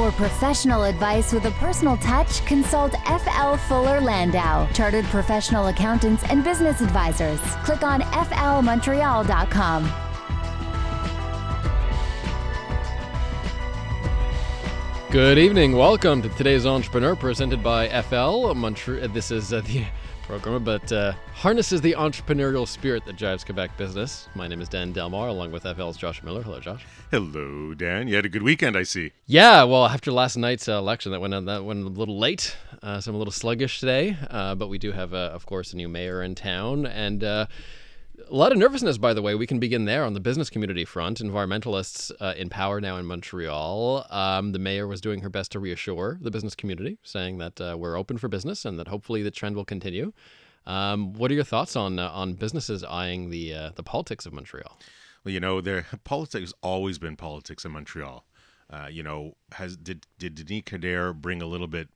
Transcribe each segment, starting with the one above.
For professional advice with a personal touch, consult FL Fuller Landau, Chartered Professional Accountants and Business Advisors. Click on flmontreal.com. Good evening. Welcome to today's Entrepreneur presented by FL. Montreal. This is uh, the program, but uh, harnesses the entrepreneurial spirit that drives Quebec business. My name is Dan Delmar, along with FL's Josh Miller. Hello, Josh. Hello, Dan. You had a good weekend, I see. Yeah, well, after last night's uh, election, that went uh, that went a little late, uh, so I'm a little sluggish today. Uh, but we do have, uh, of course, a new mayor in town, and uh, a lot of nervousness, by the way. We can begin there on the business community front. Environmentalists uh, in power now in Montreal. Um, the mayor was doing her best to reassure the business community, saying that uh, we're open for business and that hopefully the trend will continue. Um, what are your thoughts on uh, on businesses eyeing the uh, the politics of Montreal? Well, you know, there politics has always been politics in Montreal. Uh, you know, has did did Denis Coderre bring a little bit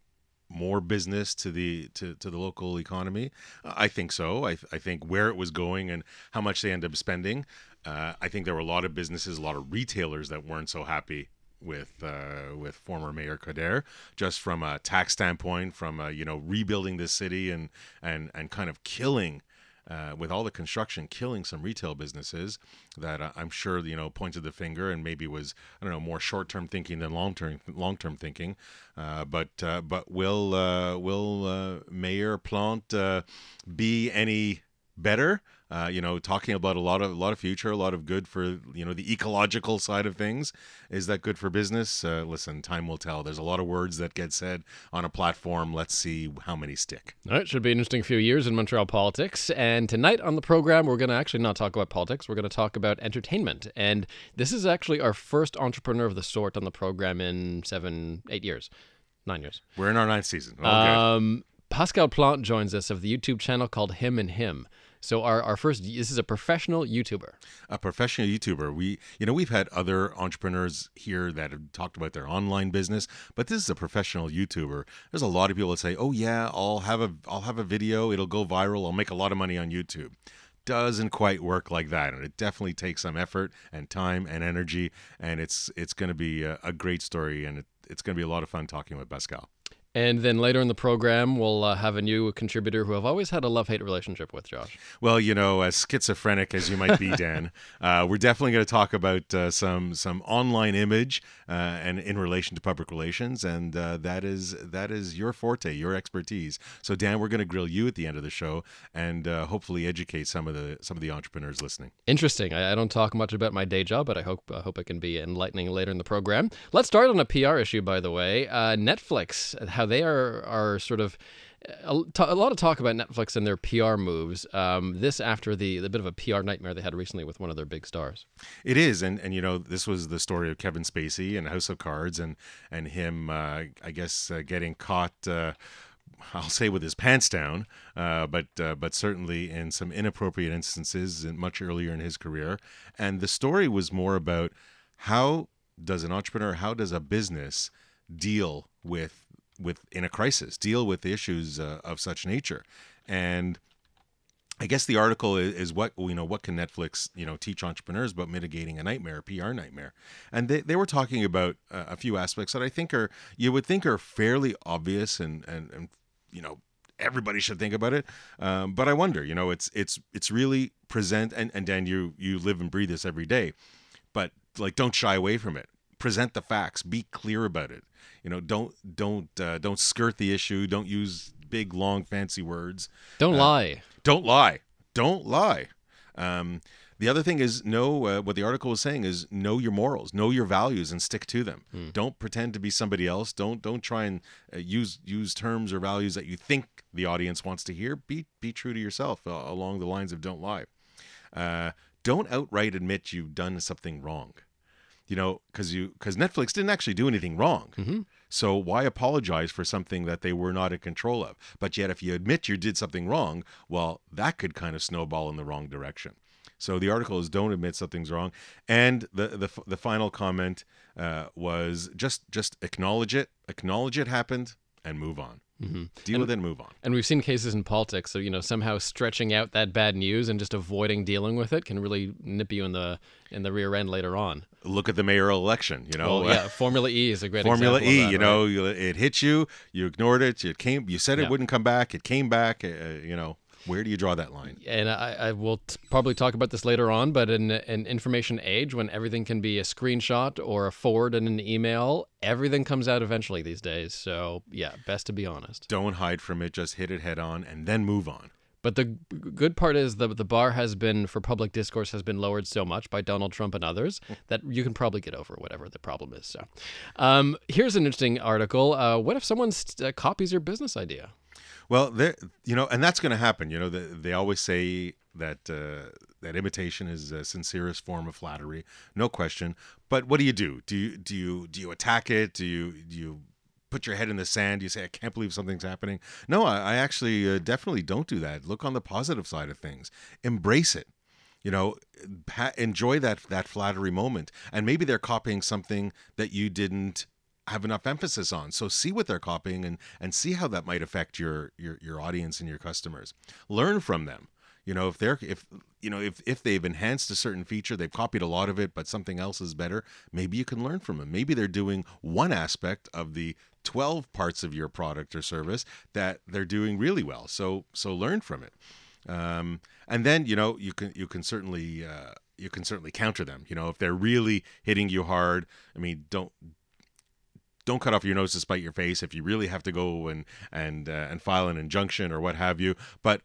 more business to the to, to the local economy? I think so. I, I think where it was going and how much they end up spending. Uh, I think there were a lot of businesses, a lot of retailers that weren't so happy with uh, with former Mayor Coderre, just from a tax standpoint, from uh, you know rebuilding the city and and and kind of killing. Uh, with all the construction killing some retail businesses that uh, I'm sure you know pointed the finger and maybe was I don't know more short term thinking than long term long term thinking. Uh, but uh, but will uh, will Mayor Plante be any better? Uh, you know, talking about a lot of a lot of future, a lot of good for you know the ecological side of things. Is that good for business? Uh, listen, time will tell. There's a lot of words that get said on a platform. Let's see how many stick. All right, should be an interesting few years in Montreal politics. And tonight on the program, we're going to actually not talk about politics. We're going to talk about entertainment. And this is actually our first entrepreneur of the sort on the program in seven, eight years, nine years. We're in our ninth season. Oh, Um, Pascal Plante joins us of the YouTube channel called Him and Him. So our, our first this is a professional YouTuber. a professional YouTuber. We, you know, we've had other entrepreneurs here that have talked about their online business, but this is a professional YouTuber. There's a lot of people that say, "Oh yeah, I'll have a, I'll have a video. It'll go viral. I'll make a lot of money on YouTube." Doesn't quite work like that, and it definitely takes some effort and time and energy. And it's it's going to be a, a great story, and it, it's going to be a lot of fun talking with Pascal. And then later in the program, we'll uh, have a new contributor who I've always had a love hate relationship with, Josh. Well, you know, as schizophrenic as you might be, Dan, uh, we're definitely going to talk about uh, some some online image uh, and in relation to public relations, and uh, that is that is your forte, your expertise. So, Dan, we're going to grill you at the end of the show and uh, hopefully educate some of the some of the entrepreneurs listening. Interesting. I, I don't talk much about my day job, but I hope I hope it can be enlightening later in the program. Let's start on a PR issue, by the way. Uh, Netflix, how they are are sort of a, a lot of talk about Netflix and their PR moves. Um, this after the the bit of a PR nightmare they had recently with one of their big stars. It is, and and you know, this was the story of Kevin Spacey and House of Cards, and and him, uh, I guess, uh, getting caught. Uh, I'll say with his pants down, uh, but uh, but certainly in some inappropriate instances, in, much earlier in his career. And the story was more about how does an entrepreneur, how does a business deal with with in a crisis, deal with issues uh, of such nature, and I guess the article is, is what you know. What can Netflix you know teach entrepreneurs about mitigating a nightmare, a PR nightmare? And they, they were talking about uh, a few aspects that I think are you would think are fairly obvious and and, and you know everybody should think about it. Um, but I wonder, you know, it's it's it's really present and and Dan, you you live and breathe this every day, but like don't shy away from it. Present the facts. Be clear about it. You know, don't don't uh, don't skirt the issue. Don't use big long fancy words. Don't Uh, lie. Don't lie. Don't lie. Um, the other thing is know uh, what the article was saying is know your morals, know your values, and stick to them. Don't pretend to be somebody else. Don't don't try and uh, use use terms or values that you think the audience wants to hear. Be be true to yourself uh, along the lines of don't lie. Uh, don't outright admit you've done something wrong. You know, because you because Netflix didn't actually do anything wrong. So why apologize for something that they were not in control of? But yet, if you admit you did something wrong, well, that could kind of snowball in the wrong direction. So the article is don't admit something's wrong, and the the, the final comment uh, was just just acknowledge it, acknowledge it happened, and move on. Deal with it and move on. And we've seen cases in politics, so you know somehow stretching out that bad news and just avoiding dealing with it can really nip you in the in the rear end later on. Look at the mayoral election. You know, Well, yeah, Formula E is a great Formula E. that, you know, it hit you. You ignored it. It came. You said it Yeah. wouldn't come back. It came back. Uh, you know, where do you draw that line? and I, I will t- probably talk about this later on, but in an information age when everything can be a screenshot or a forward in an email, everything comes out eventually these days. So, yeah, best to be honest. Don't hide from it. Just hit it head on and then move on. But the good part is the the bar has been for public discourse has been lowered so much by Donald Trump and others that you can probably get over whatever the problem is. So, um, here's an interesting article. Uh, what if someone st- uh, copies your business idea? Well, there, you know, and that's going to happen. You know, the, they always say that uh, that imitation is the sincerest form of flattery, no question. But what do you do? Do you do you do you attack it? Do you do you put your head in the sand? Do you say, "I can't believe something's happening"? No, I, I actually uh, definitely don't do that. Look on the positive side of things. Embrace it. You know, ha- enjoy that that flattery moment, and maybe they're copying something that you didn't have enough emphasis on. So see what they're copying and and see how that might affect your your your audience and your customers. Learn from them. You know, if they're if you know if if they've enhanced a certain feature, they've copied a lot of it, but something else is better. Maybe you can learn from them. Maybe they're doing one aspect of the 12 parts of your product or service that they're doing really well. So so learn from it. Um, and then you know you can you can certainly uh, you can certainly counter them. You know if they're really hitting you hard. I mean, don't don't cut off your nose to spite your face if you really have to go and and uh, and file an injunction or what have you. But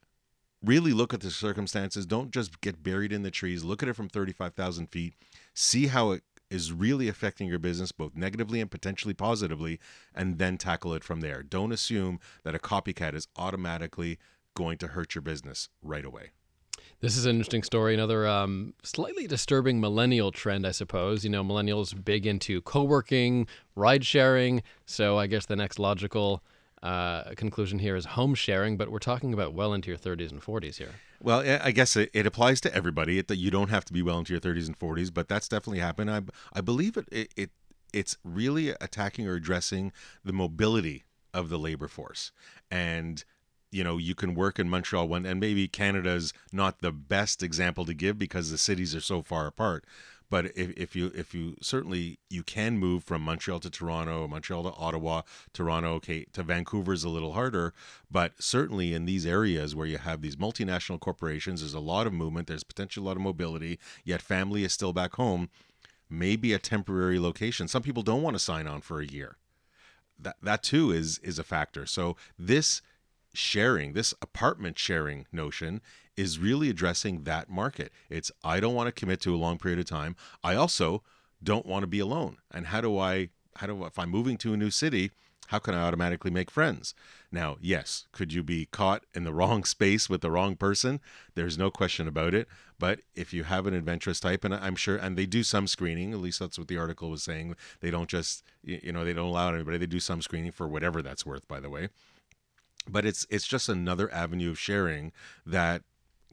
really look at the circumstances. Don't just get buried in the trees. Look at it from thirty five thousand feet. See how it is really affecting your business both negatively and potentially positively and then tackle it from there don't assume that a copycat is automatically going to hurt your business right away This is an interesting story. Another um, slightly disturbing millennial trend, I suppose. You know, millennials big into co-working, ride sharing. So I guess the next logical uh, conclusion here is home sharing. But we're talking about well into your 30s and 40s here. Well, I- guess it, it applies to everybody. That you don't have to be well into your 30s and 40s, but that's definitely happened. I, I believe it, it, it it's really attacking or addressing the mobility of the labor force. And you know, you can work in Montreal one, and maybe Canada's not the best example to give because the cities are so far apart. But if, if you if you certainly you can move from Montreal to Toronto, Montreal to Ottawa, Toronto okay, to Vancouver is a little harder. But certainly in these areas where you have these multinational corporations, there's a lot of movement. There's potentially a lot of mobility. Yet family is still back home. Maybe a temporary location. Some people don't want to sign on for a year. That that too is is a factor. So this sharing, this apartment sharing notion is really addressing that market. It's I don't want to commit to a long period of time. I also don't want to be alone. And how do I how do if I'm moving to a new city, how can I automatically make friends? Now, yes, could you be caught in the wrong space with the wrong person? There's no question about it. But if you have an adventurous type, and I'm sure, and they do some screening, at least that's what the article was saying. They don't just, you know, they don't allow anybody. They do some screening for whatever that's worth, by the way but it's it's just another avenue of sharing that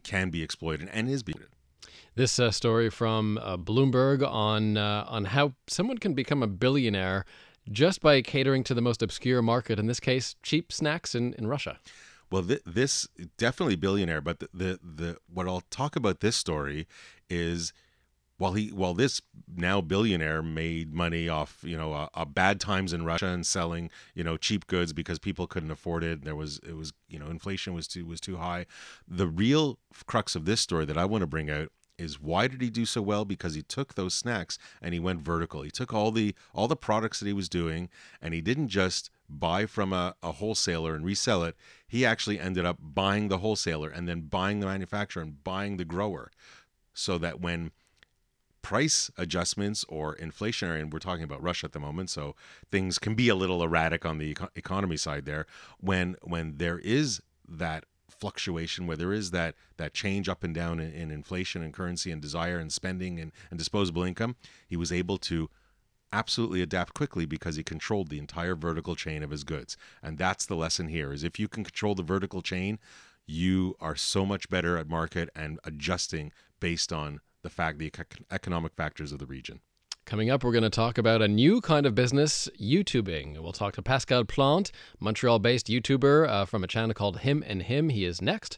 can be exploited and is being This uh, story from uh, Bloomberg on uh, on how someone can become a billionaire just by catering to the most obscure market. In this case, cheap snacks in, in Russia. well th- this definitely billionaire but the, the the what I'll talk about this story is while he while this now billionaire made money off you know uh, uh, bad times in Russia and selling you know cheap goods because people couldn't afford it there was it was you know inflation was too was too high. The real crux of this story that I want to bring out is why did he do so well? Because he took those snacks and he went vertical. He took all the all the products that he was doing and he didn't just buy from a, a wholesaler and resell it. He actually ended up buying the wholesaler and then buying the manufacturer and buying the grower so that when price adjustments or inflationary and we're talking about Russia at the moment so things can be a little erratic on the eco- economy side there. When when there is that fluctuation where there is that that change up and down in, in inflation and currency and desire and spending and, and disposable income he was able to absolutely adapt quickly because he controlled the entire vertical chain of his goods. And that's the lesson here is if you can control the vertical chain you are so much better at market and adjusting based on the fact the economic factors of the region Coming up, we're going to talk about a new kind of business, YouTubing. We'll talk to Pascal Plante, Montreal based YouTuber uh, from a channel called Him and Him. He is next.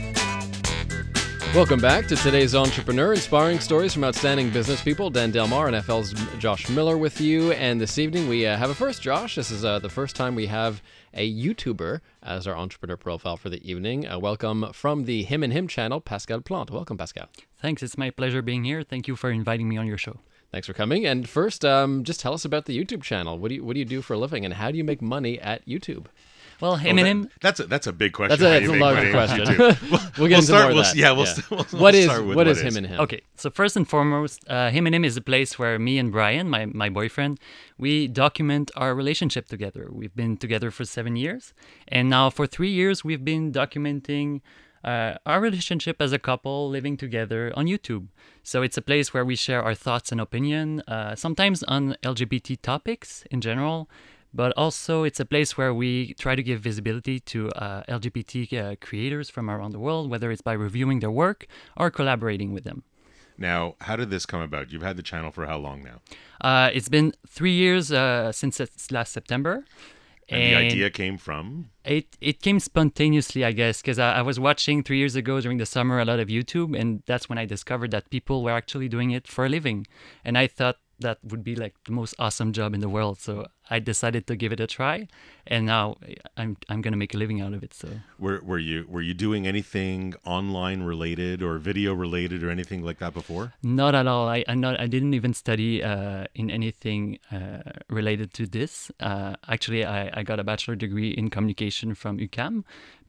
Welcome back to today's Entrepreneur, inspiring stories from outstanding business people. Dan Delmar and FL's Josh Miller with you. And this evening we uh, have a first, Josh. This is uh, the first time we have a YouTuber as our entrepreneur profile for the evening. Uh, welcome from the Him and Him channel, Pascal Plante. Welcome, Pascal. Thanks. It's my pleasure being here. Thank you for inviting me on your show. Thanks for coming. And first, um, just tell us about the YouTube channel. What do you What do you do for a living, and how do you make money at YouTube? Well, him and him. That's a that's a big question. That's a, how that's a make large money on question. YouTube. we'll, We'll get into start- more we'll- that. yeah, we'll st- we'll- we'll what is start with what what is is. him and him? Okay, so first and foremost, uh, him and him is a place where me and Brian, my, my boyfriend, we document our relationship together. We've been together for seven years, and now for three years we've been documenting uh, our relationship as a couple living together on YouTube. So it's a place where we share our thoughts and opinion, uh, sometimes on LGBT topics in general, but also it's a place where we try to give visibility to uh, LGBT uh, creators from around the world, whether it's by reviewing their work or collaborating with them. Now, how did this come about? You've had the channel for how long now? Uh, it's been three years uh, since it's last September. And, the idea came from It it came spontaneously, I guess, because I, I was watching three years ago during the summer a lot of YouTube, and that's when I discovered that people were actually doing it for a living, and I thought that would be like the most awesome job in the world. So I decided to give it a try, and now I'm I'm gonna make a living out of it. So were were you were you doing anything online related or video related or anything like that before? Not at all. I I not I didn't even study uh, in anything uh, related to this. Uh, actually, I, I got a bachelor degree in communication from UQAM,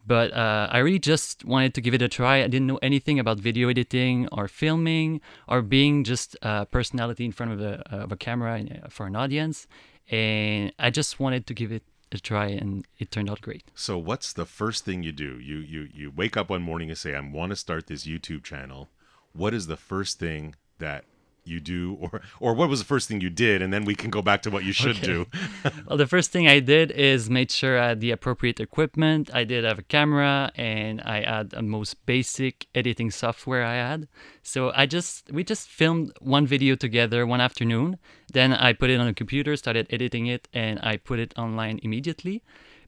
but uh, I really just wanted to give it a try. I didn't know anything about video editing or filming or being just a personality in front of a of a camera uh, for an audience, and I just wanted to give it a try, and it turned out great. So what's the first thing you do? You you you wake up one morning and say, "I want to start this YouTube channel." What is the first thing that you do or or what was the first thing you did and then we can go back to what you should do. well, the first thing I did is made sure I had the appropriate equipment. I did have a camera and I had the most basic editing software I had. So I just we just filmed one video together one afternoon. Then I put it on a computer, started editing it, and I put it online immediately.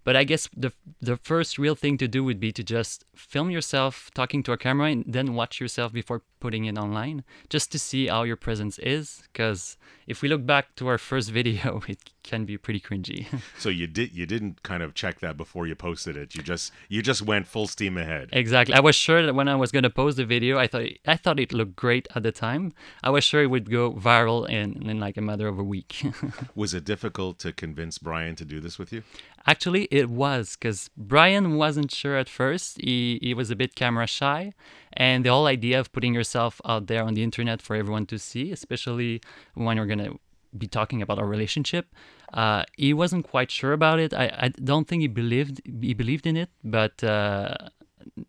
But I guess the the first real thing to do would be to just film yourself talking to a camera and then watch yourself before putting it online, just to see how your presence is. Because if we look back to our first video, it can be pretty cringy. so you did you didn't kind of check that before you posted it. You just you just went full steam ahead. exactly. I was sure that when I was gonna post the video, I thought I thought it looked great at the time. I was sure it would go viral in in like a matter of a week. Was it difficult to convince Brian to do this with you? Actually, it was because Brian wasn't sure at first. He, he was a bit camera shy. And the whole idea of putting yourself out there on the internet for everyone to see, especially when you're going to be talking about our relationship, uh, he wasn't quite sure about it. I, I don't think he believed he believed in it, but uh,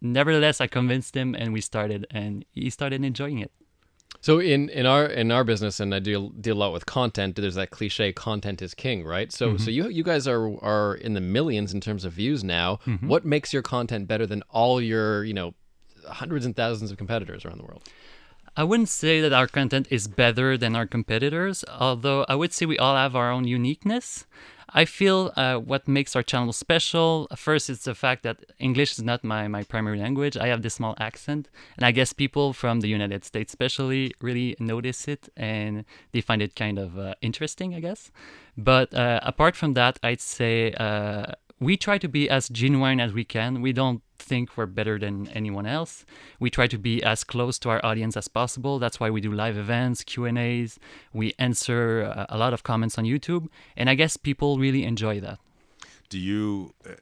nevertheless, I convinced him and we started, and he started enjoying it. So in, in our in our business, and I deal deal a lot with content. There's that cliche, content is king, right? So Mm-hmm. so you you guys are are in the millions in terms of views now. Mm-hmm. What makes your content better than all your you know hundreds and thousands of competitors around the world? I wouldn't say that our content is better than our competitors, although I would say we all have our own uniqueness. I feel uh, what makes our channel special, first, it's the fact that English is not my, my primary language. I have this small accent, and I guess people from the United States, especially, really notice it and they find it kind of uh, interesting, I guess. But uh, apart from that, I'd say uh, we try to be as genuine as we can. We don't think we're better than anyone else. We try to be as close to our audience as possible. That's why we do live events, Q&As. We answer uh, a lot of comments on YouTube, and I guess people really enjoy that. Do you? Uh,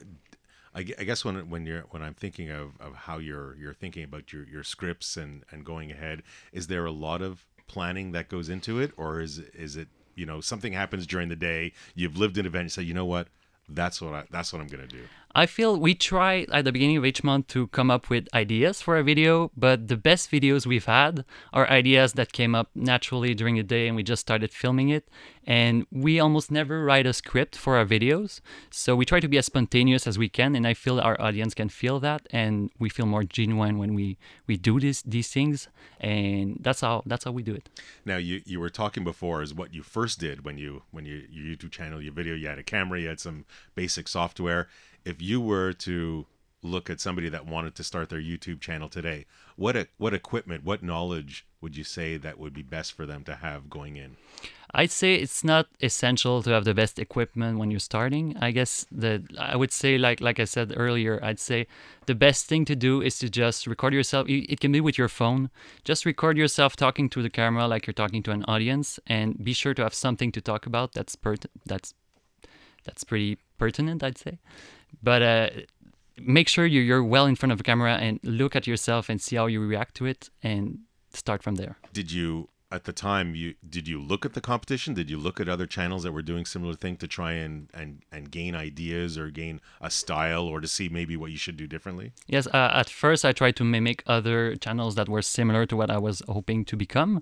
I, I guess when when you're when I'm thinking of, of how you're you're thinking about your, your scripts and, and going ahead, is there a lot of planning that goes into it, or is is it you know something happens during the day? You've lived an event, you say, you know what, that's what I that's what I'm gonna do. I feel we try at the beginning of each month to come up with ideas for a video, but the best videos we've had are ideas that came up naturally during the day and we just started filming it. And we almost never write a script for our videos. So we try to be as spontaneous as we can. And I feel our audience can feel that. And we feel more genuine when we, we do this, these things. And that's how, that's how we do it. Now you, you were talking before is what you first did when you, when you, your YouTube channel, your video, you had a camera, you had some basic software if you were to look at somebody that wanted to start their YouTube channel today, what what equipment, what knowledge would you say that would be best for them to have going in? I'd say it's not essential to have the best equipment when you're starting. I guess that I would say, like like I said earlier, I'd say the best thing to do is to just record yourself. It can be with your phone. Just record yourself talking to the camera like you're talking to an audience, and be sure to have something to talk about that's pert- that's that's pretty pertinent, I'd say. But uh, make sure you're, you're well in front of the camera and look at yourself and see how you react to it and start from there. Did you at the time you did you look at the competition did you look at other channels that were doing similar thing to try and and and gain ideas or gain a style or to see maybe what you should do differently yes uh, at first i tried to mimic other channels that were similar to what i was hoping to become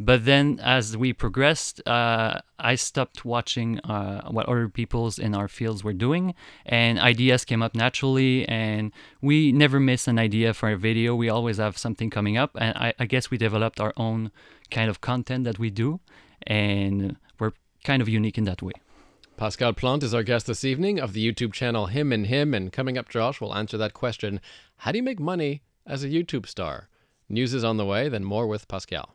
but then as we progressed uh, i stopped watching uh, what other people's in our fields were doing and ideas came up naturally and we never miss an idea for a video we always have something coming up and i, I guess we developed our own kind of content that we do, and we're kind of unique in that way. Pascal Plante is our guest this evening of the YouTube channel Him and Him. And coming up, Josh will answer that question How do you make money as a YouTube star? News is on the way, then more with Pascal.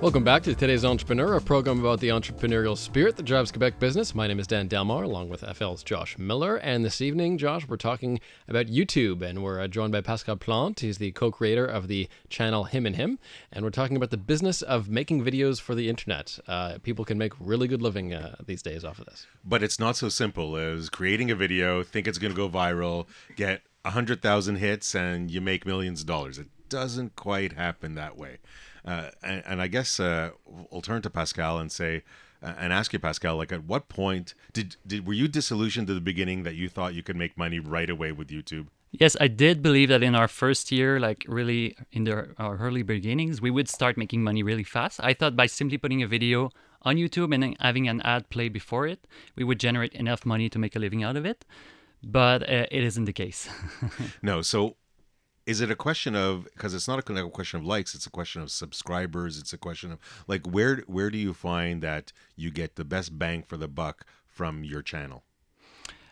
Welcome back to today's Entrepreneur, a program about the entrepreneurial spirit that drives Quebec business. My name is Dan Delmar, along with FL's Josh Miller. And this evening, Josh, we're talking about YouTube, and we're uh, joined by Pascal Plante. He's the co creator of the channel Him and Him. And we're talking about the business of making videos for the internet. Uh, people can make really good living uh, these days off of this. But it's not so simple as creating a video, think it's going to go viral, get 100,000 hits, and you make millions of dollars. It doesn't quite happen that way. Uh, and, and, I guess uh, I'll turn to Pascal and say, uh, and ask you, Pascal, like at what point did did were you disillusioned at the beginning that you thought you could make money right away with YouTube? Yes, I did believe that in our first year, like really in the, our early beginnings, we would start making money really fast. I thought by simply putting a video on YouTube and having an ad play before it, we would generate enough money to make a living out of it. But uh, it isn't the case. no. So is it a question of because it's not a, question of likes it's a question of subscribers it's a question of like where where do you find that you get the best bang for the buck from your channel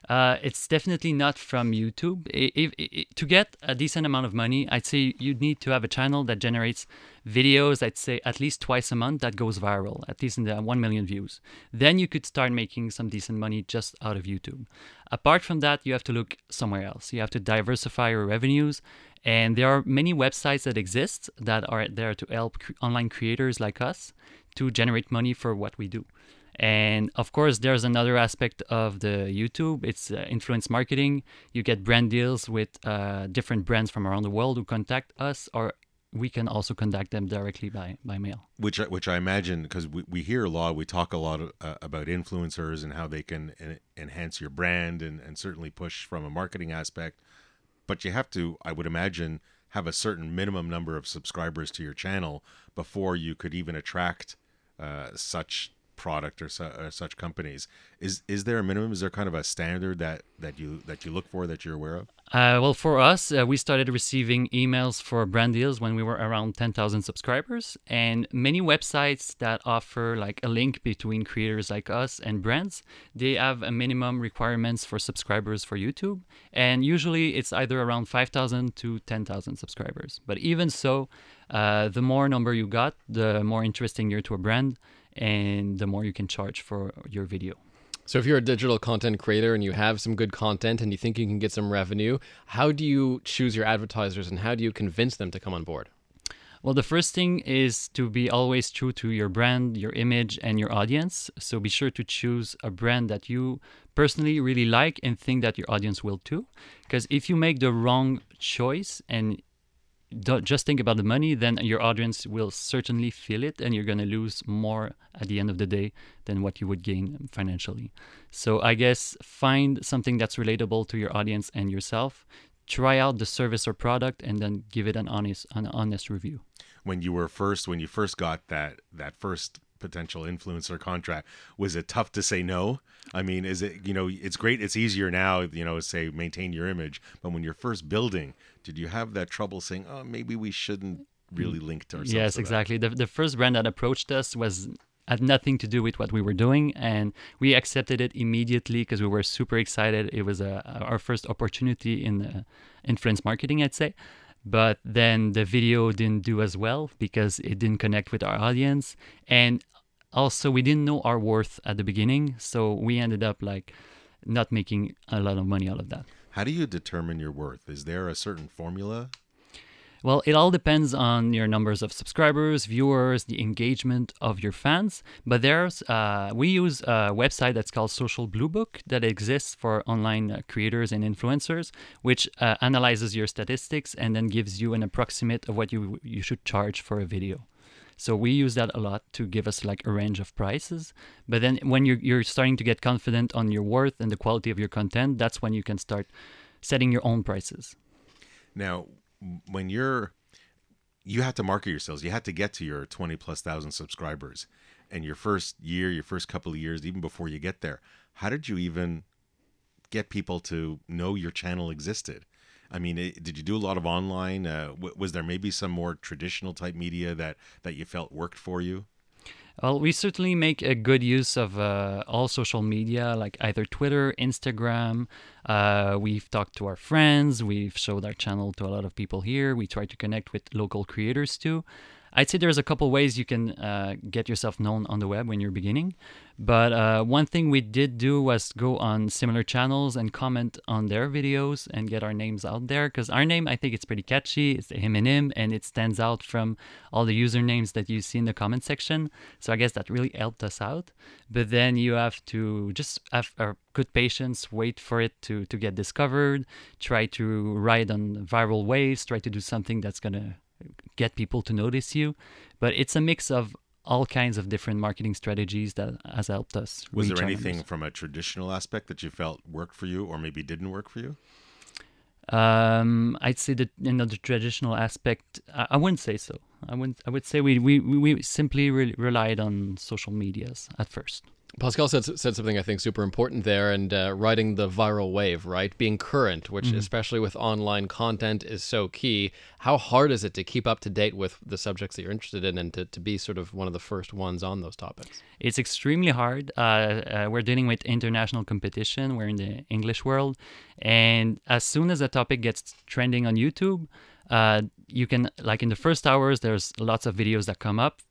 uh, it's definitely not from YouTube. If, if, to get a decent amount of money, I'd say you'd need to have a channel that generates videos, I'd say at least twice a month that goes viral, at least in the 1 million views. Then you could start making some decent money just out of YouTube. Apart from that, you have to look somewhere else. You have to diversify your revenues. And there are many websites that exist that are there to help online creators like us to generate money for what we do. And of course, there's another aspect of the YouTube. It's uh, influence marketing. You get brand deals with uh, different brands from around the world who contact us, or we can also contact them directly by, by mail. Which which I imagine because we, we hear a lot, we talk a lot of, uh, about influencers and how they can en- enhance your brand and, and certainly push from a marketing aspect. But you have to, I would imagine, have a certain minimum number of subscribers to your channel before you could even attract uh, such product or, su- or, such companies. Is is there a minimum? Is there kind of a standard that that you that you look for that you're aware of uh, well for us uh, we started receiving emails for brand deals when we were around 10,000 subscribers and many websites that offer like a link between creators like us and brands they have a minimum requirements for subscribers for youtube and usually it's either around 5000 to 10000 subscribers but even so uh, the more number you got the more interesting you're to a brand and the more you can charge for your video. So, if you're a digital content creator and you have some good content and you think you can get some revenue, how do you choose your advertisers and how do you convince them to come on board? Well, the first thing is to be always true to your brand, your image, and your audience. So be sure to choose a brand that you personally really like and think that your audience will too. Because if you make the wrong choice and just think about the money, then your audience will certainly feel it, and you're going to lose more at the end of the day than what you would gain financially. So I guess find something that's relatable to your audience and yourself. Try out the service or product, and then give it an honest, an honest review. When you were first, when you first got that that first potential influencer contract was it tough to say no i mean is it you know it's great it's easier now you know say maintain your image but when you're first building did you have that trouble saying oh maybe we shouldn't really link to ourselves yes exactly. The, the first brand that approached us was had nothing to do with what we were doing and we accepted it immediately because we were super excited. It was a, our first opportunity in uh, influence marketing i'd say. But then the video didn't do as well because it didn't connect with our audience and also we didn't know our worth at the beginning so we ended up like not making a lot of money out of that how do you determine your worth is there a certain formula well, it all depends on your numbers of subscribers, viewers, the engagement of your fans. But there's uh, we use a website that's called Social Bluebook that exists for online uh, creators and influencers, which uh, analyzes your statistics and then gives you an approximate of what you you should charge for a video. So we use that a lot to give us like a range of prices. But then when you're you're starting to get confident on your worth and the quality of your content, that's when you can start setting your own prices. Now, when you're you have to market yourselves you have to get to your 20 plus thousand subscribers and your first year your first couple of years even before you get there how did you even get people to know your channel existed i mean it, did you do a lot of online uh, w- was there maybe some more traditional type media that that you felt worked for you well, we certainly make a good use of uh, all social media, like either Twitter, Instagram. Uh, we've talked to our friends. We've showed our channel to a lot of people here. We try to connect with local creators too. I'd say there's a couple ways you can uh, get yourself known on the web when you're beginning. But uh, one thing we did do was go on similar channels and comment on their videos and get our names out there. Because our name, I think it's pretty catchy. It's him and him, and it stands out from all the usernames that you see in the comment section. So I guess that really helped us out. But then you have to just have a good patience, wait for it to, to get discovered, try to ride on viral waves, try to do something that's going to get people to notice you. But it's a mix of all kinds of different marketing strategies that has helped us. Was there anything from a traditional aspect that you felt worked for you, or maybe didn't work for you? Um, I'd say that in the traditional aspect, I, I, wouldn't say so. I would I would say we we, we simply re- relied on social medias at first. Pascal said said something I think super important there, and uh, riding the viral wave, right? Being current, which mm-hmm. especially with online content is so key. How hard is it to keep up to date with the subjects that you're interested in, and to, to be sort of one of the first ones on those topics? It's extremely hard. Uh, uh, we're dealing with international competition. We're in the English world, and as soon as a topic gets trending on YouTube, uh, you can like in the first hours, there's lots of videos that come up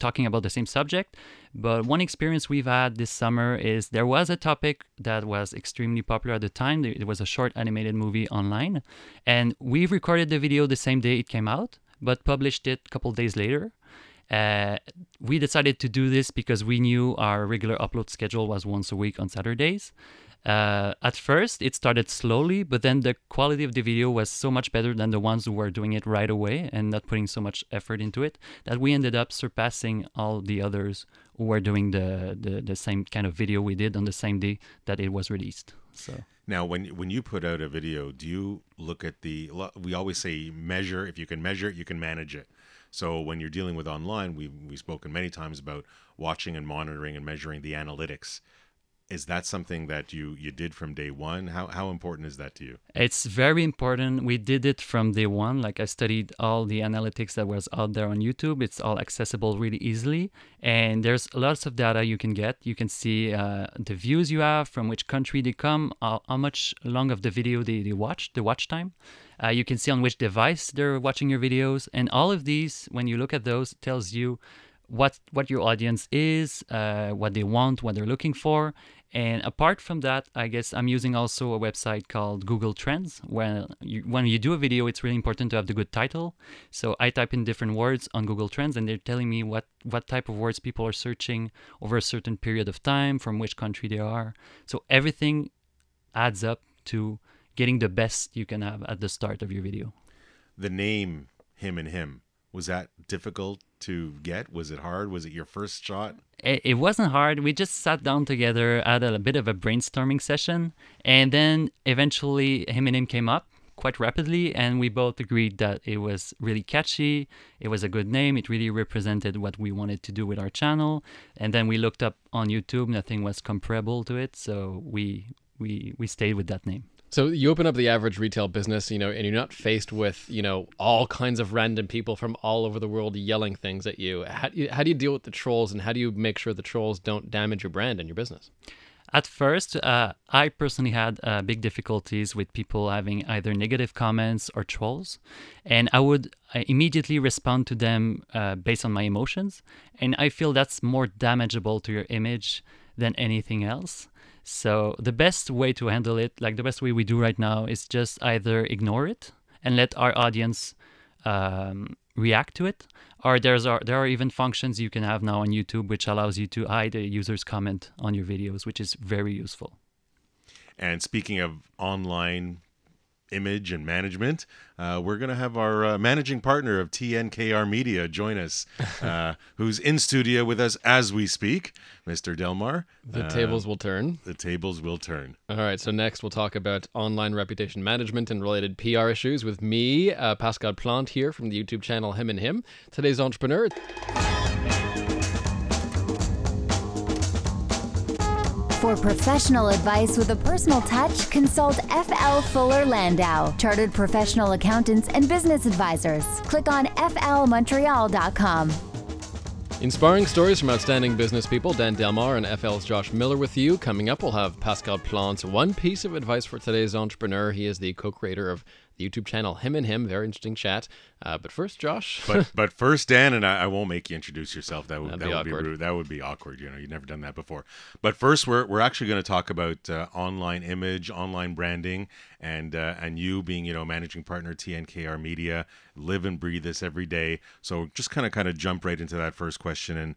talking about the same subject. But one experience we've had this summer is there was a topic that was extremely popular at the time. It was a short animated movie online. And we recorded the video the same day it came out, but published it a couple days later. Uh, we decided to do this because we knew our regular upload schedule was once a week on Saturdays. Uh, at first, it started slowly, but then the quality of the video was so much better than the ones who were doing it right away and not putting so much effort into it that we ended up surpassing all the others who were doing the, the, the same kind of video we did on the same day that it was released. So now, when when you put out a video, do you look at the? We always say measure. If you can measure it, you can manage it. So when you're dealing with online, we we've spoken many times about watching and monitoring and measuring the analytics is that something that you you did from day one? How how important is that to you? It's very important. We did it from day one. Like i studied all the analytics that was out there on youtube. It's all accessible really easily. And there's lots of data you can get. You can see uh, the views you have from which country they come how, how much long of the video they, they watch the watch time. Uh, you can see on which device they're watching your videos. And all of these when you look at those tells you what what your audience is, uh, what they want, what they're looking for, And apart from that, I guess I'm using also a website called Google Trends. Where you, when you do a video, it's really important to have the good title. So I type in different words on Google Trends, and they're telling me what what type of words people are searching over a certain period of time, from which country they are. So everything adds up to getting the best you can have at the start of your video. The name him and him was that difficult to get? Was it hard? Was it your first shot? It, wasn't hard. We just sat down together, had a bit of a brainstorming session, and then eventually him and him came up quite rapidly, and we both agreed that it was really catchy. It was a good name. It really represented what we wanted to do with our channel. And then we looked up on YouTube. Nothing was comparable to it, so we we we stayed with that name. So you open up the average retail business, you know, and you're not faced with, you know, all kinds of random people from all over the world yelling things at you. How do you, how do you deal with the trolls, and how do you make sure the trolls don't damage your brand and your business? At first, uh, I personally had uh, big difficulties with people having either negative comments or trolls, and I would uh, immediately respond to them uh, based on my emotions, and I feel that's more damageable to your image than anything else. So the best way to handle it, like the best way we do right now, is just either ignore it and let our audience um, react to it, or there's are, there are even functions you can have now on YouTube which allows you to hide a user's comment on your videos, which is very useful. And speaking of online image and management, uh, we're going to have our uh, managing partner of TNKR Media join us, uh, who's in studio with us as we speak, Mr. Delmar. The tables will turn. The tables will turn. All right. So next we'll talk about online reputation management and related PR issues with me, uh, Pascal Plante, here from the YouTube channel Him and Him. Today's entrepreneur. For professional advice with a personal touch, consult FL Fuller Landau, Chartered Professional Accountants and Business Advisors. Click on flmontreal.com. Inspiring stories from outstanding business people, Dan Delmar and FL's Josh Miller with you. Coming up, we'll have Pascal Plante's one piece of advice for today's entrepreneur. He is the co creator of the YouTube channel Him and Him. Very interesting chat. Uh, but first, Josh. but but first, Dan, and I, I, won't make you introduce yourself. That would That'd that be would be awkward. rude. That would be awkward. You know, you've never done that before. But first, we're we're actually going to talk about uh, online image, online branding, and uh, and you being you know managing partner TNKR Media, live and breathe this every day. So just kind of kind of jump right into that first question, and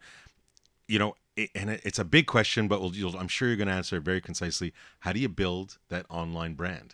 you know. It, and it- it's a big question, but we'll, you'll, I'm sure you're going to answer it very concisely. How do you build that online brand?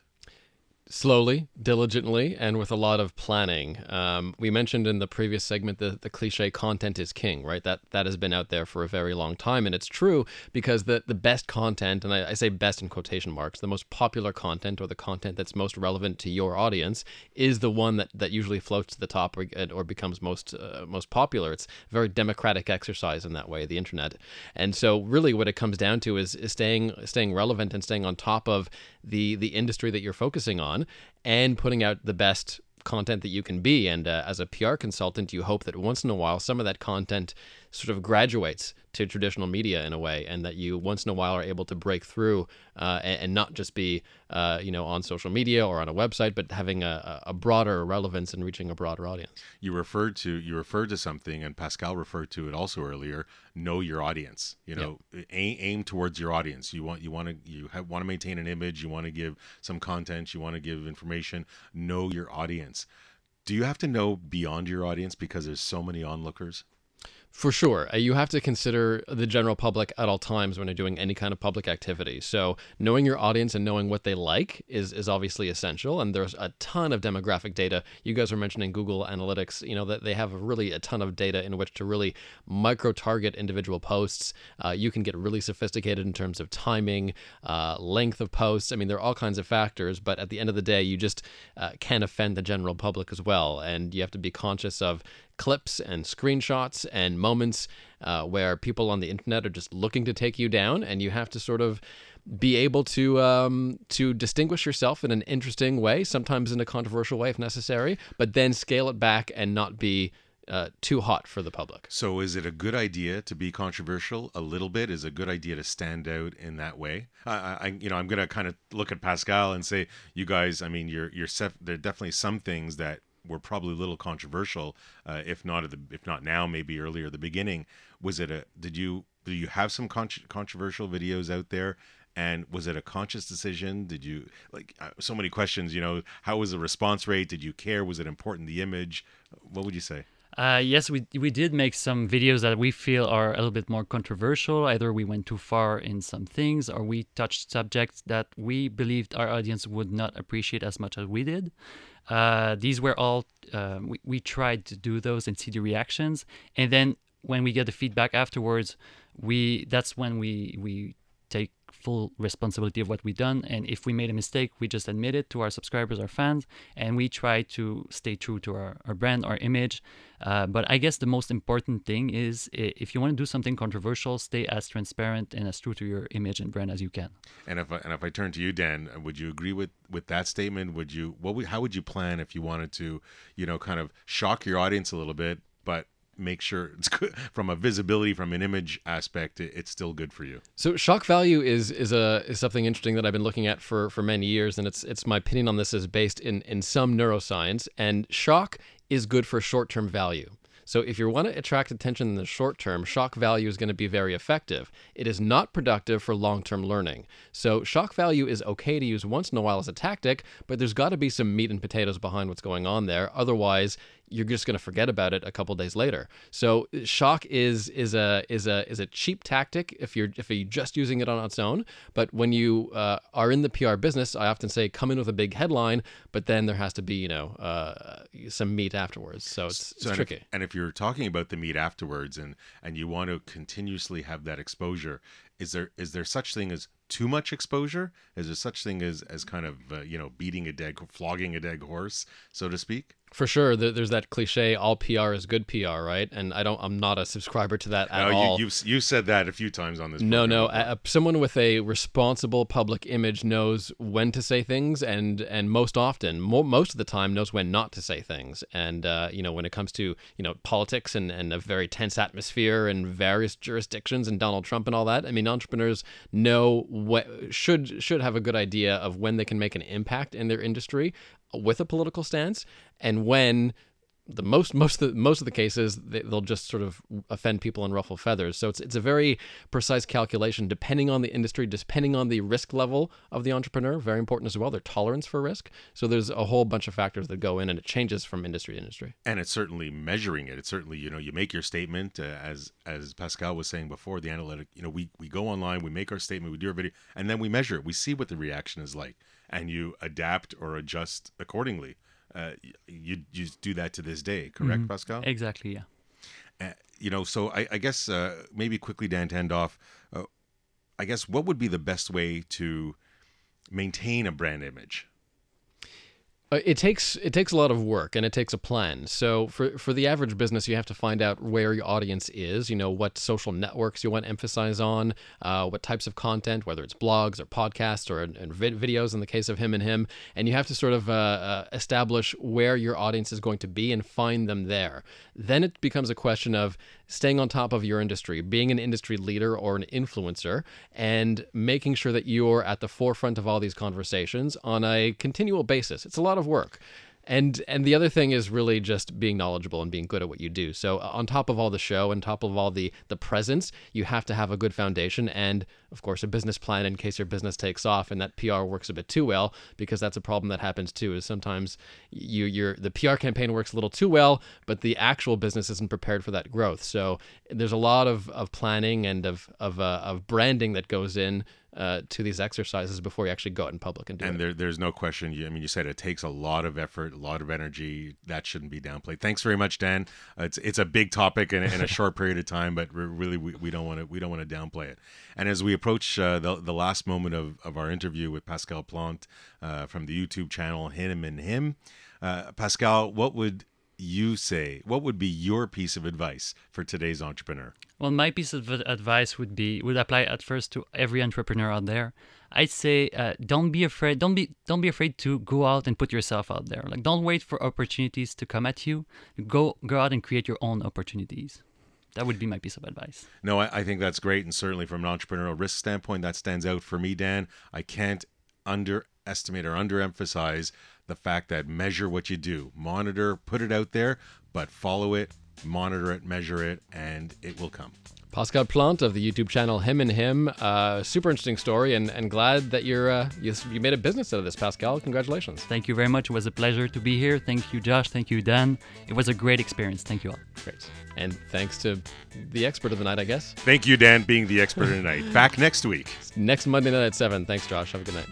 Slowly, diligently, and with a lot of planning. Um, we mentioned in the previous segment that the cliche content is king, right? That that has been out there for a very long time, and it's true because the the best content, and I, I say best in quotation marks, the most popular content or the content that's most relevant to your audience is the one that, that usually floats to the top or, or becomes most uh, most popular. It's a very democratic exercise in that way, the internet, and so really what it comes down to is, is staying staying relevant and staying on top of the the industry that you're focusing on and putting out the best content that you can be. And uh, as a PR consultant you hope that once in a while some of that content sort of graduates to traditional media in a way and that you once in a while are able to break through uh, and, and not just be uh, you know on social media or on a website but having a, a broader relevance and reaching a broader audience. You referred to you referred to something and pascal referred to it also earlier know your audience. You know aim, aim towards your audience. You want you want to you have, want to maintain an image you want to give some content you want to give information. Know your audience. Do you have to know beyond your audience because there's so many onlookers For sure. Uh, You have to consider the general public at all times when you're doing any kind of public activity. So, knowing your audience and knowing what they like is, is obviously essential. And there's a ton of demographic data. You guys were mentioning Google Analytics, you know, that they have really a ton of data in which to really micro target individual posts. Uh, you can get really sophisticated in terms of timing, uh, length of posts. I mean, there are all kinds of factors, but at the end of the day, you just uh, can't offend the general public as well. And you have to be conscious of clips and screenshots and moments uh, where people on the internet are just looking to take you down, and you have to sort of be able to um, to distinguish yourself in an interesting way, sometimes in a controversial way if necessary, but then scale it back and not be uh, too hot for the public. so is it a good idea to be controversial a little bit is a good idea to stand out in that way i, I you know i'm gonna kind of look at pascal and say you guys i mean you're you're sef- there are definitely some things that were probably a little controversial uh, if not at the if not now maybe earlier the beginning was it a did you do you have some con- controversial videos out there? And was it a conscious decision? Did you like uh, so many questions? You know, how was the response rate? Did you care? Was it important the image? What would you say? Uh, yes, we we did make some videos that we feel are a little bit more controversial. Either we went too far in some things, or we touched subjects that we believed our audience would not appreciate as much as we did. Uh, these were all uh, we we tried to do those and see the reactions, and then when we get the feedback afterwards, we that's when we we take full responsibility of what we've done. And if we made a mistake, we just admit it to our subscribers, our fans, and we try to stay true to our, our brand, our image. Uh, but I guess the most important thing is if you want to do something controversial, stay as transparent and as true to your image and brand as you can. And if I, and if I turn to you, Dan, would you agree with, with that statement? Would you what would, how would you plan if you wanted to, you know, kind of shock your audience a little bit, but make sure it's good from a visibility from an image aspect it, it's still good for you so shock value is is a is something interesting that i've been looking at for for many years and it's it's my opinion on this is based in in some neuroscience and shock is good for short-term value so if you want to attract attention in the short term, shock value is going to be very effective. It is not productive for long-term learning. So shock value is okay to use once in a while as a tactic, but there's got to be some meat and potatoes behind what's going on there. Otherwise, you're just going to forget about it a couple days later. So shock is is a is a is a cheap tactic if you're if you're just using it on its own. But when you uh, are in the PR business, I often say come in with a big headline, but then there has to be you know uh, some meat afterwards. So it's, it's so tricky. And if, and if you're talking about the meat afterwards, and and you want to continuously have that exposure, is there is there such thing as too much exposure? Is there such thing as as kind of uh, you know beating a dead, flogging a dead horse, so to speak? For sure, there's that cliche: all PR is good PR, right? And I don't, I'm not a subscriber to that at no, all. You, you've you said that a few times on this. No, no. Someone with a responsible public image knows when to say things, and and most often, mo- most of the time, knows when not to say things. And uh, you know, when it comes to you know politics and and a very tense atmosphere in various jurisdictions and Donald Trump and all that, I mean, entrepreneurs know what should should have a good idea of when they can make an impact in their industry with a political stance and when the most most of the most of the cases they, will just sort of offend people and ruffle feathers. So it's it's a very precise calculation depending on the industry, depending on the risk level of the entrepreneur. Very important as well. Their tolerance for risk. So there's a whole bunch of factors that go in, and it changes from industry to industry. And it's certainly measuring it. It's certainly you know you make your statement uh, as as Pascal was saying before. The analytic, you know, we we go online, we make our statement, we do our video, and then we measure it. We see what the reaction is like and you adapt or adjust accordingly. Uh, you you do that to this day, correct, mm-hmm. Pascal? Exactly. Yeah. Uh, you know, so I, I guess uh, maybe quickly, Dan, to end off, uh, I guess what would be the best way to maintain a brand image? Uh, it takes it takes a lot of work and it takes a plan. So for for the average business, you have to find out where your audience is. You know what social networks you want to emphasize on, uh, what types of content, whether it's blogs or podcasts or and videos. In the case of him and him, and you have to sort of uh, uh, establish where your audience is going to be and find them there. Then it becomes a question of staying on top of your industry, being an industry leader or an influencer, and making sure that you're at the forefront of all these conversations on a continual basis. It's a lot of work and and the other thing is really just being knowledgeable and being good at what you do. So uh, on top of all the show and top of all the the presence you have to have a good foundation and of course a business plan in case your business takes off and that pr works a bit too well because that's a problem that happens too is sometimes you your the pr campaign works a little too well but the actual business isn't prepared for that growth. So there's a lot of of planning and of of uh, of branding that goes in uh, to these exercises before you actually go out in public and do and it. there, there's no question. You, I mean, you said it takes a lot of effort, a lot of energy. That shouldn't be downplayed. Thanks very much, Dan. Uh, it's it's a big topic in, in a short period of time, but really we, we don't want to we don't want to downplay it. And as we approach uh, the the last moment of, of our interview with Pascal Plante uh, from the YouTube channel Him and Him, uh, Pascal, what would you say? What would be your piece of advice for today's entrepreneur? Well, my piece of advice would be would apply at first to every entrepreneur out there. I'd say uh, don't be afraid. Don't be don't be afraid to go out and put yourself out there. Like don't wait for opportunities to come at you. Go go out and create your own opportunities. That would be my piece of advice. No, I, I think that's great, and certainly from an entrepreneurial risk standpoint, that stands out for me, Dan. I can't underestimate or underemphasize the fact that measure what you do, monitor, put it out there, but follow it, monitor it, measure it, and it will come. Pascal Plante of the YouTube channel Him and Him. Uh, super interesting story, and, and glad that you're uh, you, you made a business out of this, Pascal. Congratulations. Thank you very much. It was a pleasure to be here. Thank you, Josh. Thank you, Dan. It was a great experience. Thank you all. Great. And thanks to the expert of the night, I guess. Thank you, Dan, being the expert of the night. Back next week. Next Monday night at 7. Thanks, Josh. Have a good night.